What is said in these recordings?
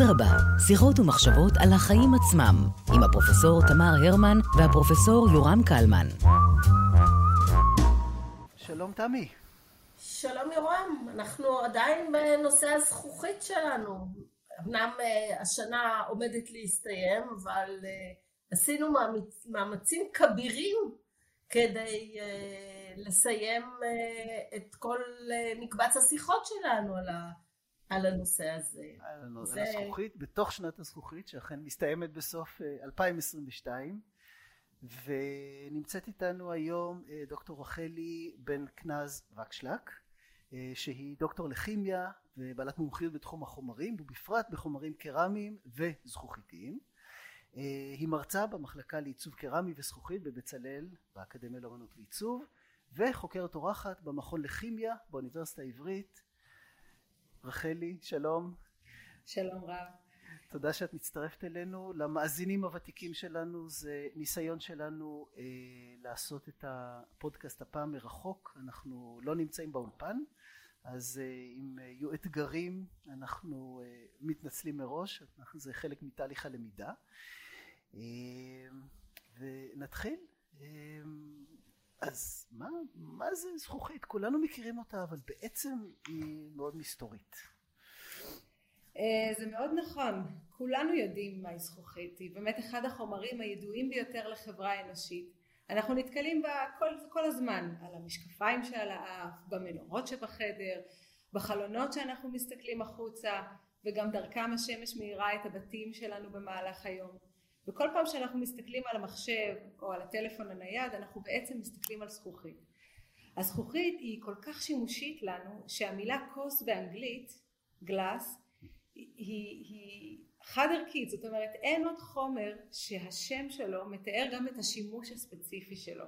אדרבה, שיחות ומחשבות על החיים עצמם, עם הפרופסור תמר הרמן והפרופסור יורם קלמן. שלום תמי. שלום יורם, אנחנו עדיין בנושא הזכוכית שלנו. אמנם אה, השנה עומדת להסתיים, אבל אה, עשינו מאמצים כבירים כדי אה, לסיים את כל מקבץ השיחות שלנו על ה... על הנושא הזה. על הנושא הזכוכית, בתוך שנת הזכוכית, שאכן מסתיימת בסוף 2022, ונמצאת איתנו היום דוקטור רחלי בן קנז וקשלק, שהיא דוקטור לכימיה ובעלת מומחיות בתחום החומרים ובפרט בחומרים קרמיים וזכוכיתיים. היא מרצה במחלקה לעיצוב קרמי וזכוכית בבצלאל באקדמיה לאמנות ועיצוב וחוקרת אורחת במכון לכימיה באוניברסיטה העברית. רחלי שלום. שלום רב. תודה שאת מצטרפת אלינו. למאזינים הוותיקים שלנו זה ניסיון שלנו אה, לעשות את הפודקאסט הפעם מרחוק. אנחנו לא נמצאים באולפן אז אה, אם יהיו אתגרים אנחנו אה, מתנצלים מראש, זה חלק מתהליך הלמידה. אה, ונתחיל. אז מה, מה זה זכוכית? כולנו מכירים אותה, אבל בעצם היא מאוד מסתורית. זה מאוד נכון, כולנו יודעים מהי זכוכית, היא באמת אחד החומרים הידועים ביותר לחברה האנושית. אנחנו נתקלים בה כל, כל הזמן, על המשקפיים שעל האף, במנורות שבחדר, בחלונות שאנחנו מסתכלים החוצה, וגם דרכם השמש מאירה את הבתים שלנו במהלך היום. וכל פעם שאנחנו מסתכלים על המחשב או על הטלפון הנייד, אנחנו בעצם מסתכלים על זכוכית. הזכוכית היא כל כך שימושית לנו, שהמילה כוס באנגלית, גלאס, היא, היא חד ערכית, זאת אומרת אין עוד חומר שהשם שלו מתאר גם את השימוש הספציפי שלו.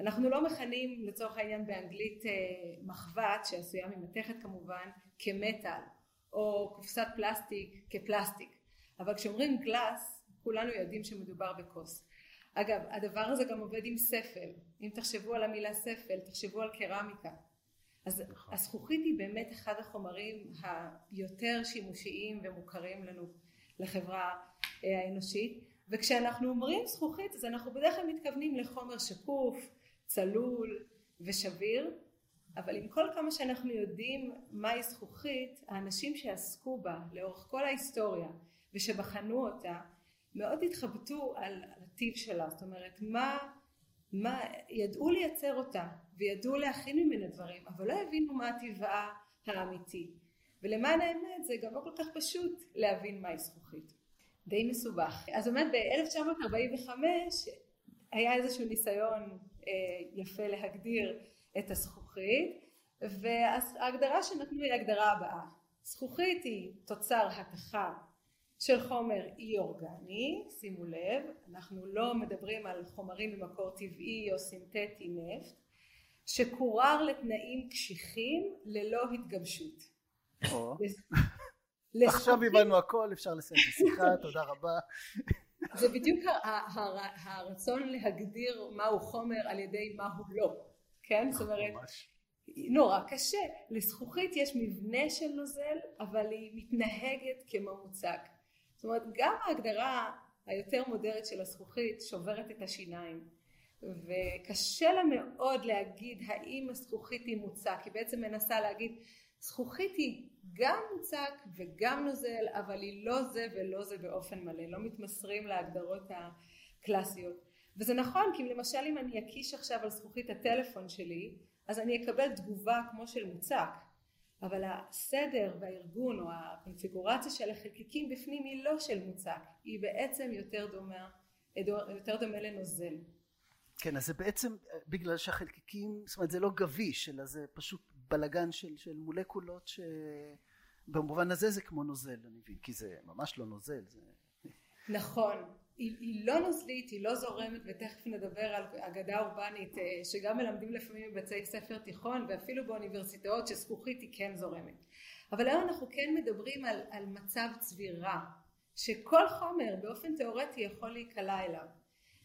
אנחנו לא מכנים לצורך העניין באנגלית אה, מחבת שעשויה ממתכת כמובן כמטאל או קופסת פלסטיק כפלסטיק אבל כשאומרים גלאס כולנו יודעים שמדובר בכוס. אגב הדבר הזה גם עובד עם ספל אם תחשבו על המילה ספל תחשבו על קרמיקה אז נכון. הזכוכית היא באמת אחד החומרים היותר שימושיים ומוכרים לנו לחברה אה, האנושית וכשאנחנו אומרים זכוכית אז אנחנו בדרך כלל מתכוונים לחומר שקוף, צלול ושביר אבל עם כל כמה שאנחנו יודעים מהי זכוכית האנשים שעסקו בה לאורך כל ההיסטוריה ושבחנו אותה מאוד התחבטו על הטיב שלה זאת אומרת מה, מה ידעו לייצר אותה וידעו להכין ממנה דברים אבל לא הבינו מה טבעה האמיתי ולמען האמת זה גם לא כל כך פשוט להבין מהי זכוכית. די מסובך. אז באמת ב-1945 היה איזשהו ניסיון אה, יפה להגדיר את הזכוכית וההגדרה שנתנו היא ההגדרה הבאה. זכוכית היא תוצר התכה של חומר אי אורגני, שימו לב, אנחנו לא מדברים על חומרים ממקור טבעי או סינתטי נפט, שקורר לתנאים קשיחים ללא התגבשות. עכשיו הבנו הכל, אפשר לסיים את השיחה, תודה רבה. זה בדיוק הרצון להגדיר מהו חומר על ידי מהו לא, כן? זאת אומרת, נורא קשה. לזכוכית יש מבנה של נוזל, אבל היא מתנהגת כממוצק. זאת אומרת, גם ההגדרה היותר מודרת של הזכוכית שוברת את השיניים. וקשה לה מאוד להגיד האם הזכוכית היא מוצק, היא בעצם מנסה להגיד זכוכית היא גם מוצק וגם נוזל אבל היא לא זה ולא זה באופן מלא לא מתמסרים להגדרות הקלאסיות וזה נכון כי למשל אם אני אקיש עכשיו על זכוכית הטלפון שלי אז אני אקבל תגובה כמו של מוצק אבל הסדר והארגון או הקונפיגורציה של החלקיקים בפנים היא לא של מוצק היא בעצם יותר דומה יותר דומה לנוזל. כן אז זה בעצם בגלל שהחלקיקים זאת אומרת זה לא גביש אלא זה פשוט בלגן של, של מולקולות שבמובן הזה זה כמו נוזל אני מבין כי זה ממש לא נוזל זה... נכון היא, היא לא נוזלית היא לא זורמת ותכף נדבר על אגדה אורבנית אה, שגם מלמדים לפעמים בבתי ספר תיכון ואפילו באוניברסיטאות שזכוכית היא כן זורמת. אבל היום אנחנו כן מדברים על, על מצב צבירה שכל חומר באופן תיאורטי יכול להיקלע אליו.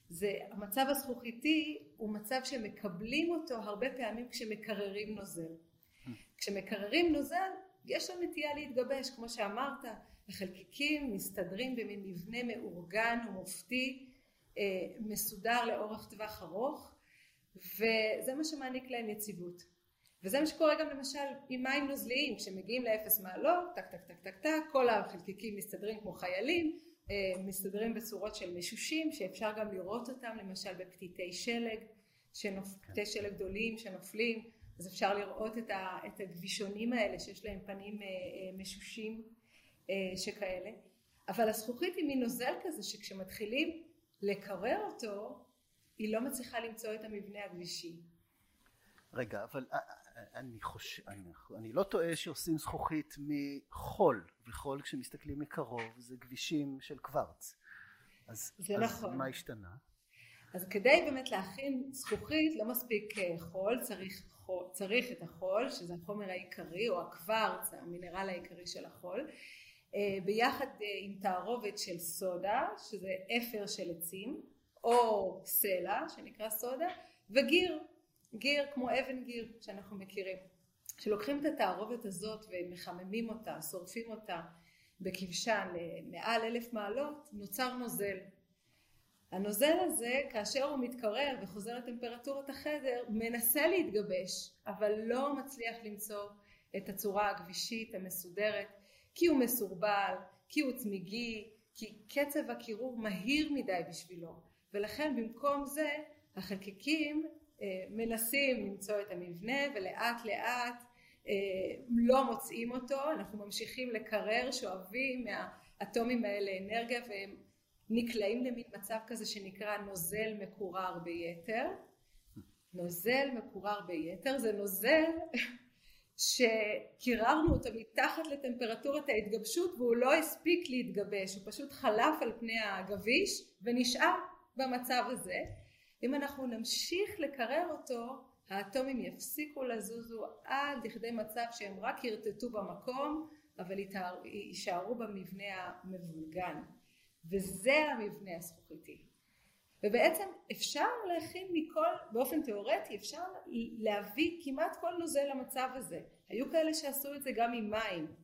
זה המצב הזכוכיתי הוא מצב שמקבלים אותו הרבה פעמים כשמקררים נוזל. כשמקררים נוזל יש לו נטייה להתגבש כמו שאמרת החלקיקים מסתדרים במין מבנה מאורגן ומופתי, אה, מסודר לאורך טווח ארוך, וזה מה שמעניק להם יציבות. וזה מה שקורה גם למשל עם מים נוזליים, כשמגיעים לאפס מעלות, טק טק טק טק טק, כל החלקיקים מסתדרים כמו חיילים, אה, מסתדרים בצורות של משושים, שאפשר גם לראות אותם למשל בפתיתי שלג, פתיתי שלג גדולים שנופלים, אז אפשר לראות את, את הגבישונים האלה שיש להם פנים אה, משושים שכאלה. אבל הזכוכית היא מין נוזל כזה שכשמתחילים לקרר אותו, היא לא מצליחה למצוא את המבנה הגבישי. רגע, אבל אני חושב, אני, אני לא טועה שעושים זכוכית מחול, וחול כשמסתכלים מקרוב זה גבישים של קוורץ. אז, זה אז נכון. מה השתנה? אז כדי באמת להכין זכוכית לא מספיק אה, חול, צריך, חול, צריך את החול, שזה החומר העיקרי, או הקוורץ, המינרל העיקרי של החול, אה, ביחד אה, עם תערובת של סודה, שזה אפר של עצים, או סלע, שנקרא סודה, וגיר, גיר כמו אבן גיר שאנחנו מכירים. כשלוקחים את התערובת הזאת ומחממים אותה, שורפים אותה בכבשן למעל אלף מעלות, נוצר נוזל. הנוזל הזה, כאשר הוא מתקרר וחוזר לטמפרטורת החדר, מנסה להתגבש, אבל לא מצליח למצוא את הצורה הגבישית המסודרת, כי הוא מסורבל, כי הוא צמיגי, כי קצב הקירור מהיר מדי בשבילו, ולכן במקום זה החלקיקים אה, מנסים למצוא את המבנה ולאט לאט אה, לא מוצאים אותו, אנחנו ממשיכים לקרר, שואבים מהאטומים האלה אנרגיה והם נקלעים למין מצב כזה שנקרא נוזל מקורר ביתר. נוזל מקורר ביתר זה נוזל שקיררנו אותו מתחת לטמפרטורת ההתגבשות והוא לא הספיק להתגבש, הוא פשוט חלף על פני הגביש ונשאר במצב הזה אם אנחנו נמשיך לקרר אותו, האטומים יפסיקו לזוזו עד לכדי מצב שהם רק ירטטו במקום, אבל יישארו במבנה המבולגן. וזה המבנה הזכוכיתי. ובעצם אפשר להכין מכל, באופן תיאורטי, אפשר להביא כמעט כל נוזל למצב הזה. היו כאלה שעשו את זה גם עם מים.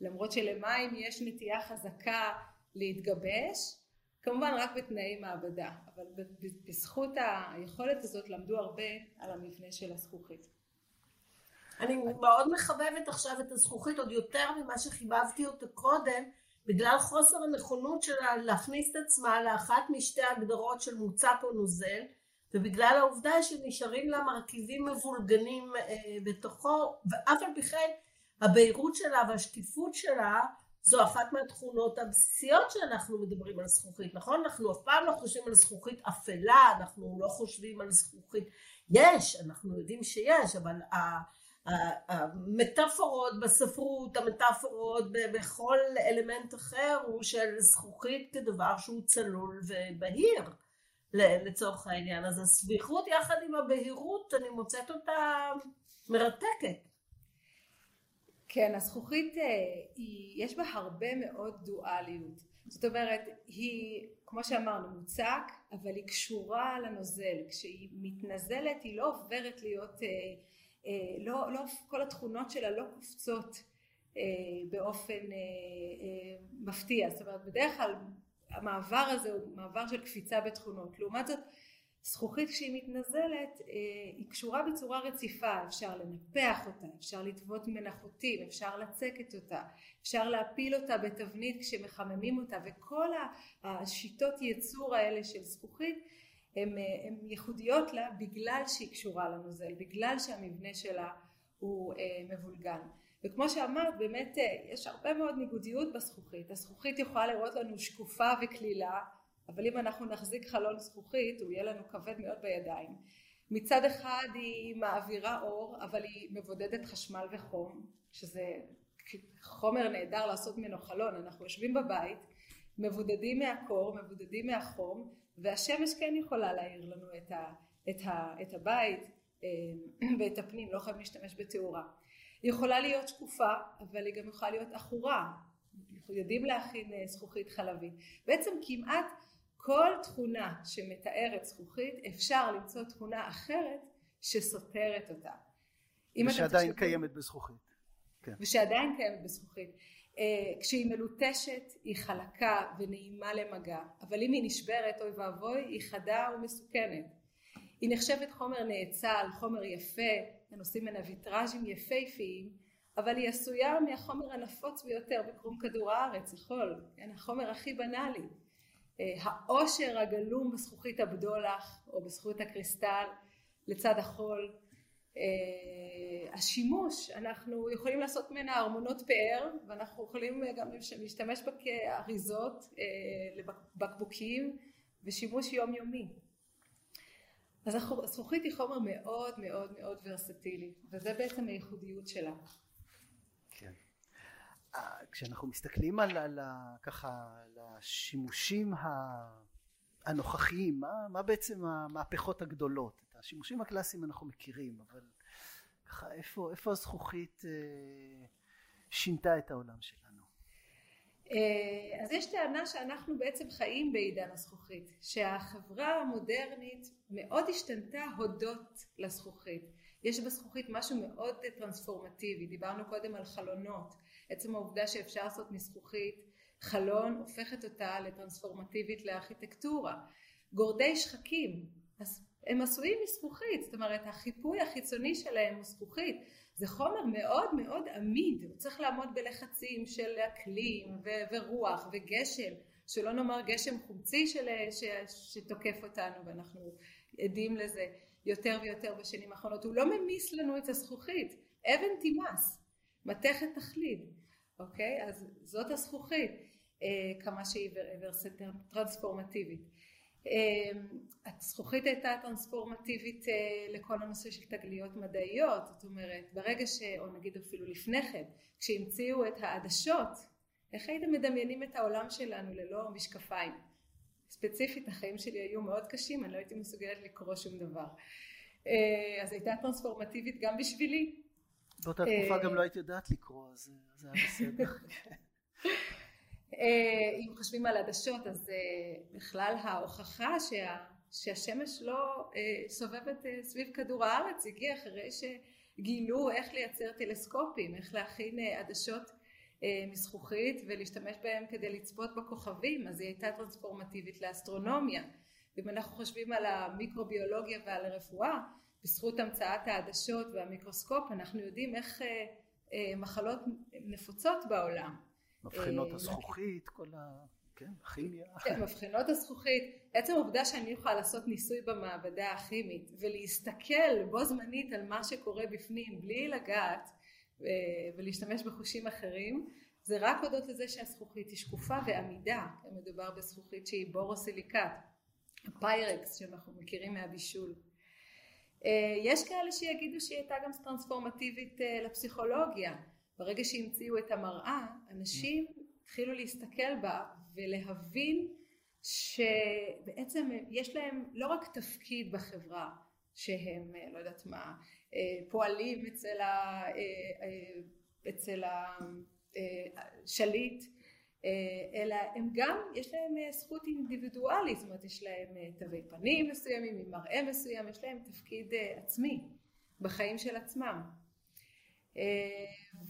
למרות שלמים יש נטייה חזקה להתגבש, כמובן רק בתנאי מעבדה, אבל בזכות היכולת הזאת למדו הרבה על המבנה של הזכוכית. אני מאוד מחבבת עכשיו את הזכוכית עוד יותר ממה שחיבבתי אותה קודם, בגלל חוסר הנכונות שלה להכניס את עצמה לאחת משתי הגדרות של מוצק או נוזל, ובגלל העובדה שנשארים לה מרכיבים מבולגנים אה, בתוכו, ואף על פי כן הבהירות שלה והשקיפות שלה זו אחת מהתכונות הבסיסיות שאנחנו מדברים על זכוכית, נכון? אנחנו אף פעם לא חושבים על זכוכית אפלה, אנחנו לא חושבים על זכוכית, יש, אנחנו יודעים שיש, אבל המטאפורות בספרות, המטאפורות בכל אלמנט אחר הוא של זכוכית כדבר שהוא צלול ובהיר לצורך העניין. אז הסביחות יחד עם הבהירות, אני מוצאת אותה מרתקת. כן, הזכוכית אה, היא, יש בה הרבה מאוד דואליות. זאת אומרת, היא, כמו שאמרנו, מוצק, אבל היא קשורה לנוזל. כשהיא מתנזלת היא לא עוברת להיות, אה, לא, לא, כל התכונות שלה לא קופצות באופן מפתיע. זאת אומרת, בדרך כלל המעבר הזה הוא מעבר של קפיצה בתכונות. לעומת זאת, זכוכית כשהיא מתנזלת אה, היא קשורה בצורה רציפה, אפשר לנפח אותה, אפשר לטוות ממנה חוטים, אפשר לצקת אותה, אפשר להפיל אותה בתבנית כשמחממים אותה וכל השיטות ייצור האלה של זכוכית הן ייחודיות לה בגלל שהיא קשורה לנוזל, בגלל שהמבנה שלה הוא אה, מבולגן. וכמו שאמרת באמת אה, יש הרבה מאוד ניגודיות בזכוכית, הזכוכית יכולה לראות לנו שקופה וקלילה אבל אם אנחנו נחזיק חלון זכוכית הוא יהיה לנו כבד מאוד בידיים. מצד אחד היא מעבירה אור אבל היא מבודדת חשמל וחום שזה חומר נהדר לעשות ממנו חלון אנחנו יושבים בבית מבודדים מהקור מבודדים מהחום והשמש כן יכולה להאיר לנו את, ה, את, ה, את הבית אה, ואת הפנים לא חייבים להשתמש בתאורה היא יכולה להיות שקופה אבל היא גם יכולה להיות עכורה אנחנו יודעים להכין אה, זכוכית חלבית בעצם כמעט כל תכונה שמתארת זכוכית אפשר למצוא תכונה אחרת שסותרת אותה. ושעדיין קיימת בזכוכית. כן. ושעדיין קיימת בזכוכית. כשהיא מלוטשת היא חלקה ונעימה למגע, אבל אם היא נשברת אוי ואבוי היא חדה ומסוכנת. היא נחשבת חומר נאצל, חומר יפה, הם עושים ממנה ויטראז'ים יפהפיים, אבל היא עשויה מהחומר הנפוץ ביותר בקרום כדור הארץ, החול, כן, החומר הכי בנאלי. העושר הגלום בזכוכית הבדולח או בזכוכית הקריסטל לצד החול, השימוש, אנחנו יכולים לעשות ממנה ארמונות פאר ואנחנו יכולים גם להשתמש בה כאריזות לבקבוקים ושימוש יומיומי. אז הזכוכית היא חומר מאוד מאוד מאוד ורסטילי וזה בעצם הייחודיות שלה. כן. כשאנחנו מסתכלים על, על ככה על השימושים הנוכחיים מה, מה בעצם המהפכות הגדולות השימושים הקלאסיים אנחנו מכירים אבל ככה איפה, איפה הזכוכית אה, שינתה את העולם שלנו אה, אז יש טענה שאנחנו בעצם חיים בעידן הזכוכית, שהחברה המודרנית מאוד השתנתה הודות לזכוכית. יש בזכוכית משהו מאוד טרנספורמטיבי, דיברנו קודם על חלונות, עצם העובדה שאפשר לעשות מזכוכית חלון הופכת אותה לטרנספורמטיבית לארכיטקטורה. גורדי שחקים, הם עשויים מזכוכית, זאת אומרת החיפוי החיצוני שלהם הוא זכוכית, זה חומר מאוד מאוד עמיד, הוא צריך לעמוד בלחצים של אקלים ו- ורוח וגשם, שלא נאמר גשם חומצי של, ש- שתוקף אותנו ואנחנו עדים לזה יותר ויותר בשנים האחרונות, הוא לא ממיס לנו את הזכוכית, אבן תימס, מתכת תחליד, אוקיי? אז זאת הזכוכית, אה, כמה שהיא טרנספורמטיבית. אמ, הזכוכית הייתה טרנספורמטיבית אה, לכל הנושא של תגליות מדעיות, זאת אומרת ברגע ש... או נגיד אפילו לפני כן, כשהמציאו את העדשות, איך הייתם מדמיינים את העולם שלנו ללא משקפיים? ספציפית החיים שלי היו מאוד קשים, אני לא הייתי מסוגלת לקרוא שום דבר. אה, אז הייתה טרנספורמטיבית גם בשבילי. באותה תקופה גם לא היית יודעת לקרוא, אז זה היה בסדר. אה, אם חושבים על עדשות אז אה, בכלל ההוכחה שה, שהשמש לא אה, סובבת סביב כדור הארץ הגיעה אחרי שגילו איך לייצר טלסקופים, איך להכין עדשות מזכוכית ולהשתמש בהם כדי לצפות בכוכבים, אז היא הייתה טרנספורמטיבית לאסטרונומיה. ואם אנחנו חושבים על המיקרוביולוגיה ועל הרפואה, בזכות המצאת העדשות והמיקרוסקופ אנחנו יודעים איך מחלות נפוצות בעולם. מבחינות אה, הזכוכית, כל ה... כן, הכימיה. כן, מבחינות הזכוכית. עצם העובדה שאני יכולה לעשות ניסוי במעבדה הכימית ולהסתכל בו זמנית על מה שקורה בפנים בלי לגעת אה, ולהשתמש בחושים אחרים, זה רק הודות לזה שהזכוכית היא שקופה ועמידה, מדובר בזכוכית שהיא בורוסיליקט, הפיירקס שאנחנו מכירים מהבישול. אה, יש כאלה שיגידו שהיא הייתה גם טרנספורמטיבית לפסיכולוגיה, ברגע שהמציאו את המראה, אנשים התחילו להסתכל בה ולהבין שבעצם יש להם לא רק תפקיד בחברה שהם, לא יודעת מה, פועלים אצל, ה, אצל השליט, אלא הם גם, יש להם זכות אינדיבידואלית, זאת אומרת יש להם תווי פנים מסוימים, עם מראה מסוים, יש להם תפקיד עצמי בחיים של עצמם. אה,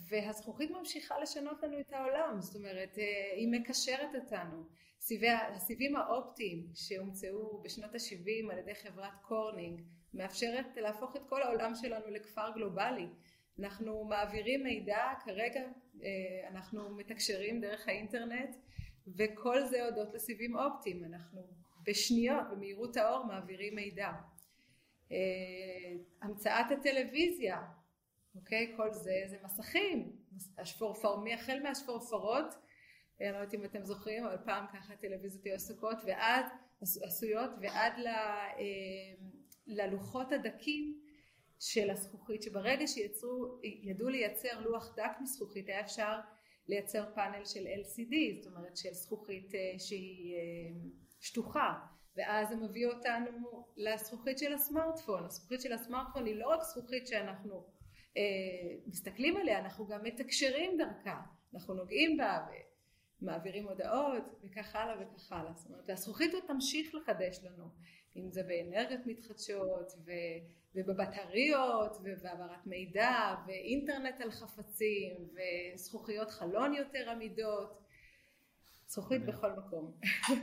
והזכוכית ממשיכה לשנות לנו את העולם, זאת אומרת אה, היא מקשרת אותנו. סיבי, הסיבים האופטיים שהומצאו בשנות ה-70 על ידי חברת קורנינג מאפשרת להפוך את כל העולם שלנו לכפר גלובלי. אנחנו מעבירים מידע, כרגע אה, אנחנו מתקשרים דרך האינטרנט וכל זה הודות לסיבים אופטיים, אנחנו בשניות במהירות האור מעבירים מידע. המצאת הטלוויזיה אוקיי? כל זה זה מסכים, השפורפר, החל מהשפורפרות, אני לא יודעת אם אתם זוכרים, אבל פעם ככה טלוויזיות היו עסוקות ועד, עשויות ועד ל, אה, ללוחות הדקים של הזכוכית, שברגע שיצרו, ידעו לייצר לוח דק מזכוכית, היה אפשר לייצר פאנל של LCD, זאת אומרת של זכוכית אה, שהיא אה, שטוחה, ואז זה מביא אותנו לזכוכית של הסמארטפון, הזכוכית של הסמארטפון היא לא רק זכוכית שאנחנו אה, מסתכלים עליה, אנחנו גם מתקשרים דרכה, אנחנו נוגעים בה ומעבירים הודעות וכך הלאה וכך הלאה. זאת אומרת, הזכוכית עוד תמשיך לחדש לנו אם זה באנרגיות מתחדשות ובבטריות ובהעברת מידע ואינטרנט על חפצים וזכוכיות חלון יותר עמידות זכוכית בכל מקום. אז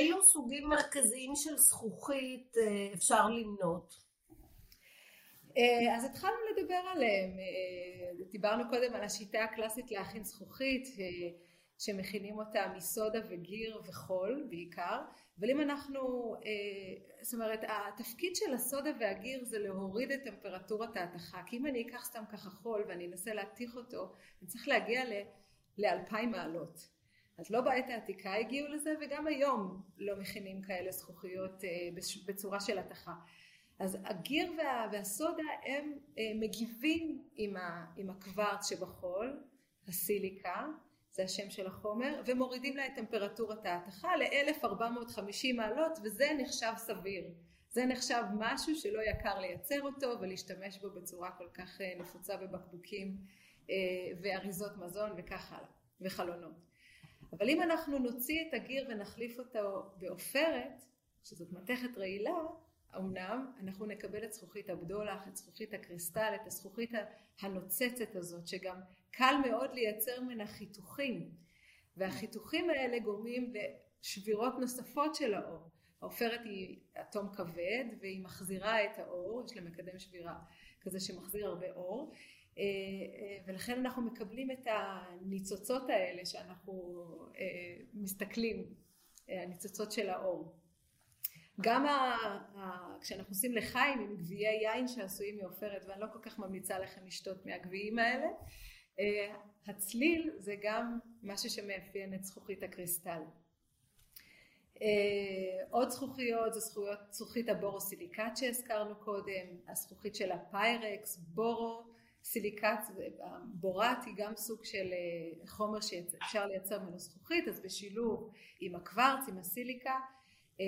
אילו סוגים מרכזיים של זכוכית אה, אפשר למנות? אה, אז התחלנו לדבר עליהם, אה, דיברנו קודם על השיטה הקלאסית להכין זכוכית שמכינים אותה מסודה וגיר וחול בעיקר, אבל אם אנחנו, זאת אומרת התפקיד של הסודה והגיר זה להוריד את טמפרטורת ההתכה, כי אם אני אקח סתם ככה חול ואני אנסה להתיך אותו, אני צריך להגיע לאלפיים מעלות. אז לא בעת העתיקה הגיעו לזה וגם היום לא מכינים כאלה זכוכיות אה, בצורה של התכה. אז הגיר וה, והסודה הם אה, מגיבים עם, ה, עם הקוורץ שבחול, הסיליקה, זה השם של החומר, ומורידים לה את טמפרטורת ההתכה ל-1450 מעלות וזה נחשב סביר. זה נחשב משהו שלא יקר לייצר אותו ולהשתמש בו בצורה כל כך אה, נפוצה בבקבוקים ואריזות מזון וכך הלאה, וחלונות. אבל אם אנחנו נוציא את הגיר ונחליף אותו בעופרת, שזאת מתכת רעילה, אמנם אנחנו נקבל את זכוכית הבדולח, את זכוכית הקריסטל, את הזכוכית הנוצצת הזאת, שגם קל מאוד לייצר ממנה חיתוכים, והחיתוכים האלה גורמים לשבירות נוספות של האור. העופרת היא אטום כבד והיא מחזירה את האור, יש לה מקדם שבירה כזה שמחזיר הרבה אור, אה, אה, ולכן אנחנו מקבלים את הניצוצות האלה שאנחנו אה, מסתכלים, הניצוצות של האור. גם ה, ה, כשאנחנו עושים לחיים עם גביעי יין שעשויים מעופרת, ואני לא כל כך ממליצה לכם לשתות מהגביעים האלה, הצליל זה גם משהו שמאפיין את זכוכית הקריסטל. עוד זכוכיות זה זכוכיות, זכוכית הבורוסיליקט שהזכרנו קודם, הזכוכית של הפיירקס, בורו, סיליקט, בורת היא גם סוג של אה, חומר שאפשר לייצר ממנו זכוכית, אז בשילוב עם הקוורץ, עם הסיליקה, אה,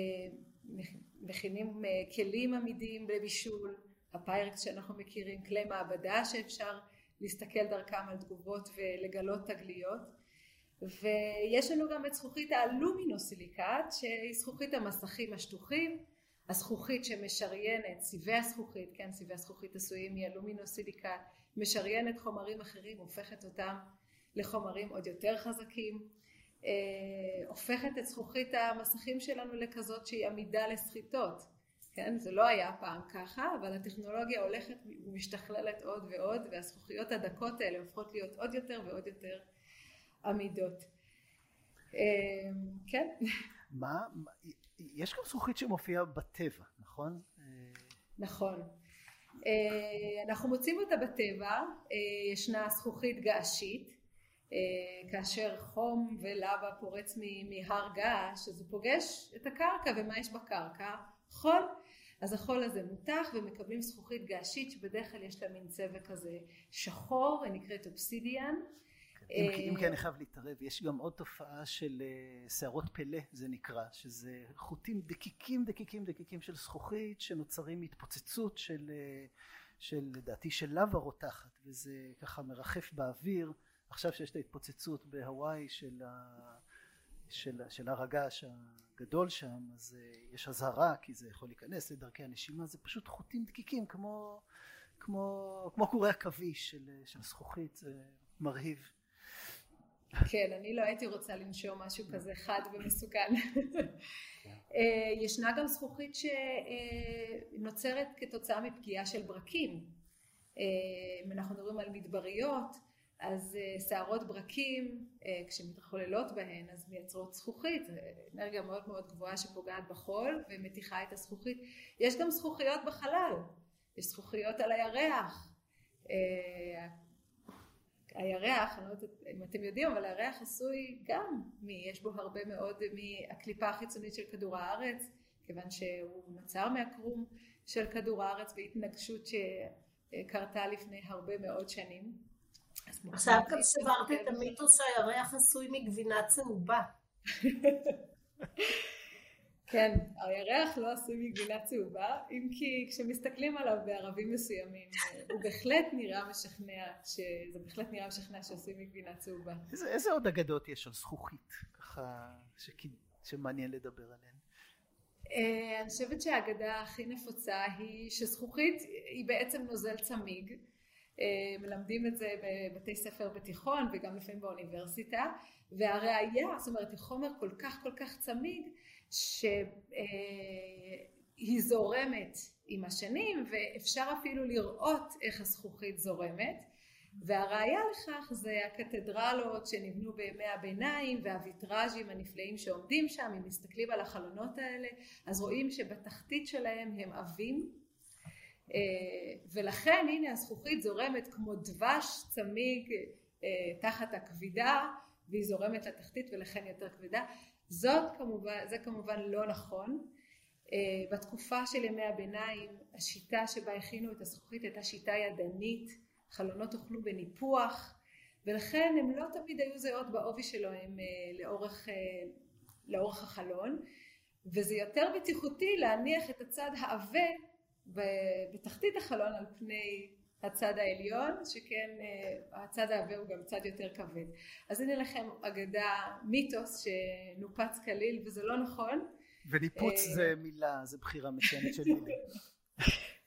מכינים אה, כלים עמידים לבישול, הפיירקס שאנחנו מכירים, כלי מעבדה שאפשר להסתכל דרכם על תגובות ולגלות תגליות. ויש לנו גם את זכוכית האלומינוסיליקט שהיא זכוכית המסכים השטוחים הזכוכית שמשריינת, סיבי הזכוכית, כן סיבי הזכוכית עשויים מאלומינוסיליקט משריינת חומרים אחרים, הופכת אותם לחומרים עוד יותר חזקים, אה, הופכת את זכוכית המסכים שלנו לכזאת שהיא עמידה לסחיטות, כן? זה לא היה פעם ככה, אבל הטכנולוגיה הולכת ומשתכללת עוד ועוד, והזכוכיות הדקות האלה הופכות להיות עוד יותר ועוד יותר עמידות. אה, כן. מה, יש גם זכוכית שמופיעה בטבע, נכון? נכון. אה, אנחנו מוצאים אותה בטבע, אה, ישנה זכוכית געשית, כאשר חום ולבה פורץ מהר געש, אז הוא פוגש את הקרקע, ומה יש בקרקע? חול. אז החול הזה מותח ומקבלים זכוכית געשית שבדרך כלל יש לה מין צבע כזה שחור, היא נקראת אובסידיאן. אם כי כן אני חייב להתערב, יש גם עוד תופעה של שערות פלא זה נקרא, שזה חוטים דקיקים דקיקים דקיקים של זכוכית שנוצרים מהתפוצצות של, של לדעתי של לבה רותחת וזה ככה מרחף באוויר, עכשיו שיש את ההתפוצצות בהוואי של, ה, של, של הר הגעש הגדול שם, אז יש אזהרה כי זה יכול להיכנס לדרכי הנשימה, זה פשוט חוטים דקיקים כמו, כמו, כמו קורי עכביש של, של זכוכית, זה מרהיב. כן, אני לא הייתי רוצה לנשום משהו כזה חד ומסוכן. אה, ישנה גם זכוכית שנוצרת כתוצאה מפגיעה של ברקים. אה, אם אנחנו מדברים על מדבריות, אז אה, שערות ברקים, כשמתחוללות בהן, אז מייצרות זכוכית, אנרגיה מאוד מאוד גבוהה שפוגעת בחול ומתיחה את הזכוכית. יש גם זכוכיות בחלל, יש זכוכיות על הירח. הירח, אני לא יודעת אם אתם יודעים, אבל הירח עשוי גם, מ, יש בו הרבה מאוד מהקליפה החיצונית של כדור הארץ, כיוון שהוא נוצר מהקרום של כדור הארץ והתנגשות שקרתה לפני הרבה מאוד שנים. עכשיו גם שברת את המיתוס שהירח עשוי מגבינה צהובה. כן, הירח לא עשוי מגבינה צהובה, אם כי כשמסתכלים עליו בערבים מסוימים, הוא בהחלט נראה משכנע, שזה בהחלט נראה משכנע שעשוי מגבינה צהובה. איזה, איזה עוד אגדות יש על זכוכית, ככה, שמעניין לדבר עליהן? אני חושבת שהאגדה הכי נפוצה היא שזכוכית היא בעצם נוזל צמיג מלמדים את זה בבתי ספר בתיכון וגם לפעמים באוניברסיטה והראיה זאת אומרת היא חומר כל כך כל כך צמיג שהיא זורמת עם השנים ואפשר אפילו לראות איך הזכוכית זורמת. והראיה לכך זה הקתדרלות שנבנו בימי הביניים והוויטראז'ים הנפלאים שעומדים שם אם מסתכלים על החלונות האלה אז רואים שבתחתית שלהם הם עבים ולכן הנה הזכוכית זורמת כמו דבש צמיג תחת הכבידה והיא זורמת לתחתית ולכן יותר כבדה זאת כמובן זה כמובן לא נכון. בתקופה של ימי הביניים השיטה שבה הכינו את הזכוכית הייתה שיטה ידנית חלונות הוכנו בניפוח ולכן הן לא תמיד היו זהות בעובי שלהם לאורך, לאורך החלון וזה יותר בטיחותי להניח את הצד העבה בתחתית החלון על פני הצד העליון שכן הצד העבה הוא גם צד יותר כבד. אז הנה לכם אגדה מיתוס שנופץ כליל וזה לא נכון. וניפוץ זה מילה זה בחירה מצוינת של מילים.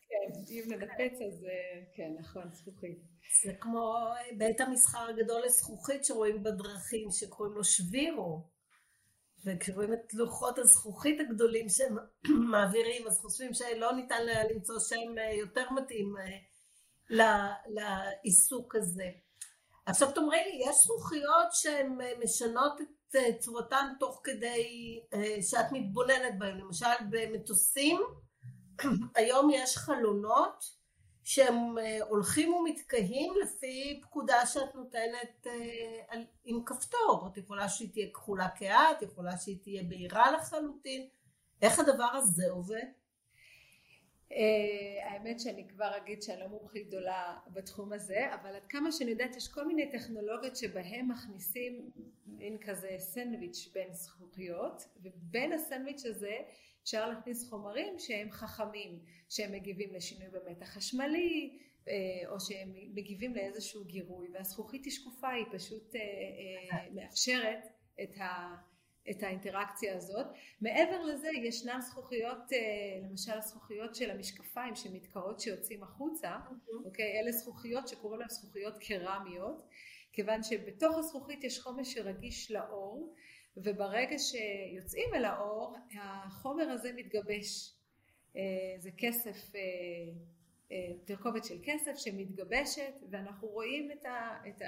כן, אם ננפץ אז כן, נכון, זכוכית. זה כמו בית המסחר הגדול לזכוכית שרואים בדרכים שקוראים לו שבירו וכשרואים את לוחות הזכוכית הגדולים שהם מעבירים אז חושבים שלא ניתן למצוא שם יותר מתאים לעיסוק הזה. עכשיו תאמרי לי, יש זכוכיות שהן משנות את צורתן תוך כדי שאת מתבוננת בהן, למשל במטוסים היום יש חלונות שהם הולכים ומתקהים לפי פקודה שאת נותנת עם כפתור, את יכולה שהיא תהיה כחולה כהה, את יכולה שהיא תהיה בהירה לחלוטין, איך הדבר הזה עובד? האמת שאני כבר אגיד שאני לא מומחית גדולה בתחום הזה אבל עד כמה שאני יודעת יש כל מיני טכנולוגיות שבהם מכניסים מין כזה סנדוויץ' בין זכוכיות ובין הסנדוויץ' הזה אפשר להכניס חומרים שהם חכמים שהם מגיבים לשינוי במתח חשמלי או שהם מגיבים לאיזשהו גירוי והזכוכית היא שקופה היא פשוט מאפשרת את ה... את האינטראקציה הזאת. מעבר לזה ישנן זכוכיות, למשל הזכוכיות של המשקפיים שמתקעות שיוצאים החוצה, אוקיי? אלה זכוכיות שקוראים להן זכוכיות קרמיות, כיוון שבתוך הזכוכית יש חומר שרגיש לאור, וברגע שיוצאים אל האור החומר הזה מתגבש. זה כסף, תרכובת של כסף שמתגבשת ואנחנו רואים את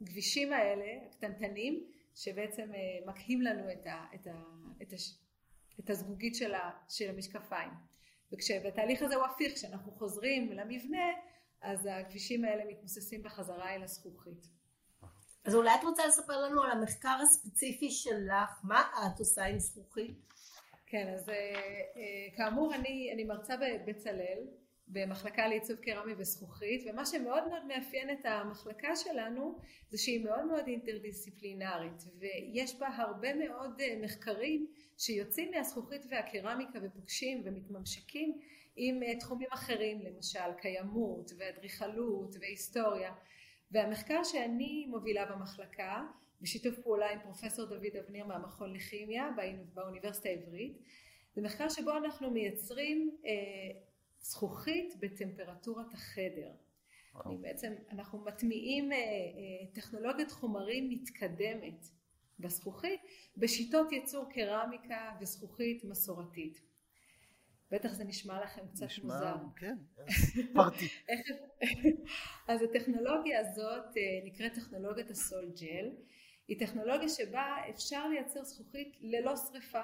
הגבישים האלה הקטנטנים שבעצם מקהים לנו את, ה, את, ה, את, הש, את הזגוגית של, ה, של המשקפיים וכשבתהליך הזה הוא הפיך כשאנחנו חוזרים למבנה אז הכבישים האלה מתמוססים בחזרה אל הזכוכית. אז אולי את רוצה לספר לנו על המחקר הספציפי שלך מה את עושה עם זכוכית? כן אז כאמור אני, אני מרצה בבצלאל במחלקה לעיצוב קרמי וזכוכית ומה שמאוד מאוד מאפיין את המחלקה שלנו זה שהיא מאוד מאוד אינטרדיסציפלינרית ויש בה הרבה מאוד מחקרים שיוצאים מהזכוכית והקרמיקה ופוגשים ומתממשקים עם תחומים אחרים למשל קיימות ואדריכלות והיסטוריה והמחקר שאני מובילה במחלקה בשיתוף פעולה עם פרופסור דוד אבניר מהמכון לכימיה באוניברסיטה העברית זה מחקר שבו אנחנו מייצרים זכוכית בטמפרטורת החדר. אני בעצם, אנחנו מטמיעים טכנולוגיית חומרים מתקדמת בזכוכית בשיטות ייצור קרמיקה וזכוכית מסורתית. בטח זה נשמע לכם קצת נשמע, מוזר. כן, פרטי. אז הטכנולוגיה הזאת נקראת טכנולוגיית הסול ג'ל. היא טכנולוגיה שבה אפשר לייצר זכוכית ללא שריפה.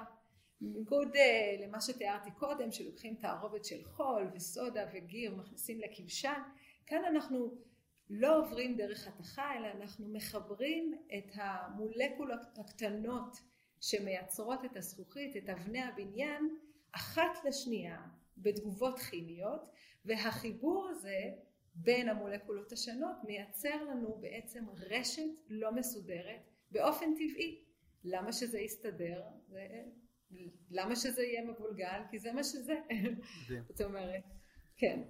בניגוד למה שתיארתי קודם שלוקחים תערובת של חול וסודה וגיר מכניסים לכבשן כאן אנחנו לא עוברים דרך התכה אלא אנחנו מחברים את המולקולות הקטנות שמייצרות את הזכוכית את אבני הבניין אחת לשנייה בתגובות כימיות והחיבור הזה בין המולקולות השונות מייצר לנו בעצם רשת לא מסודרת באופן טבעי למה שזה יסתדר למה שזה יהיה מבולגן? כי זה מה שזה. זאת אומרת, כן.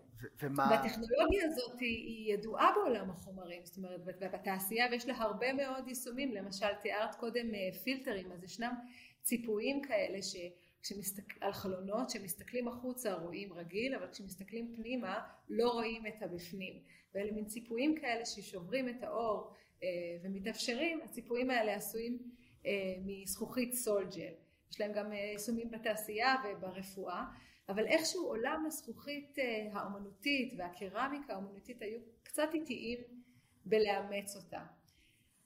ומה... והטכנולוגיה הזאת היא ידועה בעולם החומרים, זאת אומרת, בתעשייה ויש לה הרבה מאוד יישומים, למשל תיארת קודם פילטרים, אז ישנם ציפויים כאלה כשמסתכל, על חלונות שמסתכלים החוצה רואים רגיל, אבל כשמסתכלים פנימה לא רואים את הבפנים. ואלה מין ציפויים כאלה ששוברים את האור אה, ומתאפשרים, הציפויים האלה עשויים אה, מזכוכית סולג'ל. יש להם גם יישומים בתעשייה וברפואה, אבל איכשהו עולם הזכוכית האומנותית והקרמיקה האומנותית היו קצת איטיים בלאמץ אותה.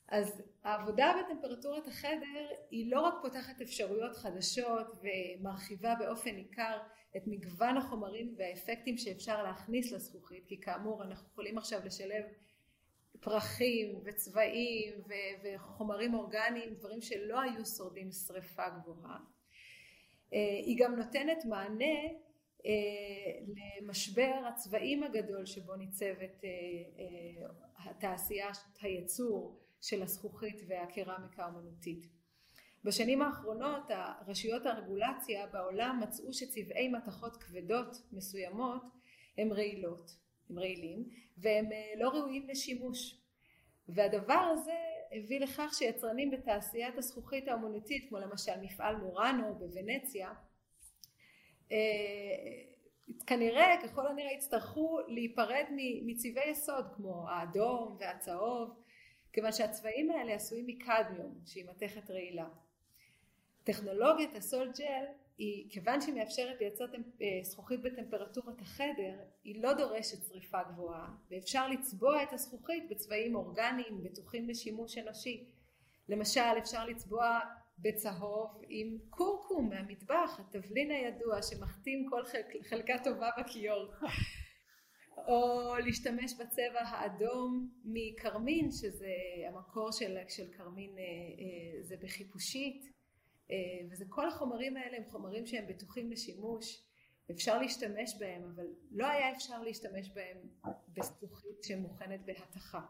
אז העבודה בטמפרטורת החדר היא לא רק פותחת אפשרויות חדשות ומרחיבה באופן ניכר את מגוון החומרים והאפקטים שאפשר להכניס לזכוכית, כי כאמור אנחנו יכולים עכשיו לשלב פרחים וצבעים וחומרים אורגניים, דברים שלא היו שורדים שריפה גבוהה. אה, היא גם נותנת מענה אה, למשבר הצבעים הגדול שבו ניצבת אה, התעשיית הייצור של הזכוכית והקרמיקה האומנותית. בשנים האחרונות רשויות הרגולציה בעולם מצאו שצבעי מתכות כבדות מסוימות הם רעילות, הם רעילים והם אה, לא ראויים לשימוש והדבר הזה הביא לכך שיצרנים בתעשיית הזכוכית האומנותית כמו למשל מפעל מורנו בוונציה אה, כנראה ככל הנראה יצטרכו להיפרד מצבעי יסוד כמו האדום והצהוב כיוון שהצבעים האלה עשויים מקדמיום שהיא מתכת רעילה. טכנולוגיית הסול ג'ל היא כיוון שהיא מאפשרת לייצר אה, זכוכית בטמפרטורת החדר היא לא דורשת שריפה גבוהה ואפשר לצבוע את הזכוכית בצבעים אורגניים בטוחים לשימוש אנושי למשל אפשר לצבוע בצהוב עם קורקום מהמטבח התבלין הידוע שמחתים כל חלקה טובה בכיור או להשתמש בצבע האדום מכרמין שזה המקור של, של כרמין אה, אה, זה בחיפושית. אה, וזה כל החומרים האלה הם חומרים שהם בטוחים לשימוש. אפשר להשתמש בהם אבל לא היה אפשר להשתמש בהם בזכוכית שמוכנת בהתכה.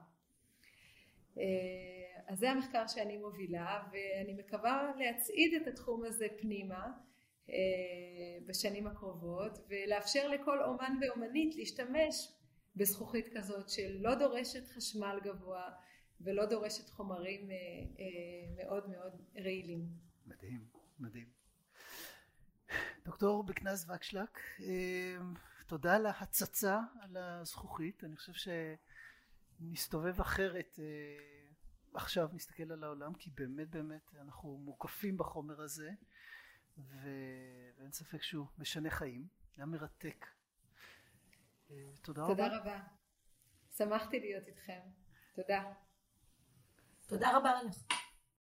אז זה המחקר שאני מובילה ואני מקווה להצעיד את התחום הזה פנימה בשנים הקרובות ולאפשר לכל אומן ואומנית להשתמש בזכוכית כזאת שלא דורשת חשמל גבוה ולא דורשת חומרים אה, אה, מאוד מאוד רעילים. מדהים, מדהים. דוקטור בקנז וקשלק, תודה על ההצצה על הזכוכית, אני חושב שנסתובב אחרת עכשיו נסתכל על העולם כי באמת באמת אנחנו מוקפים בחומר הזה ואין ספק שהוא משנה חיים, היה מרתק. אה, תודה רבה. תודה רבה. שמחתי להיות איתכם. תודה. תודה רבה לך.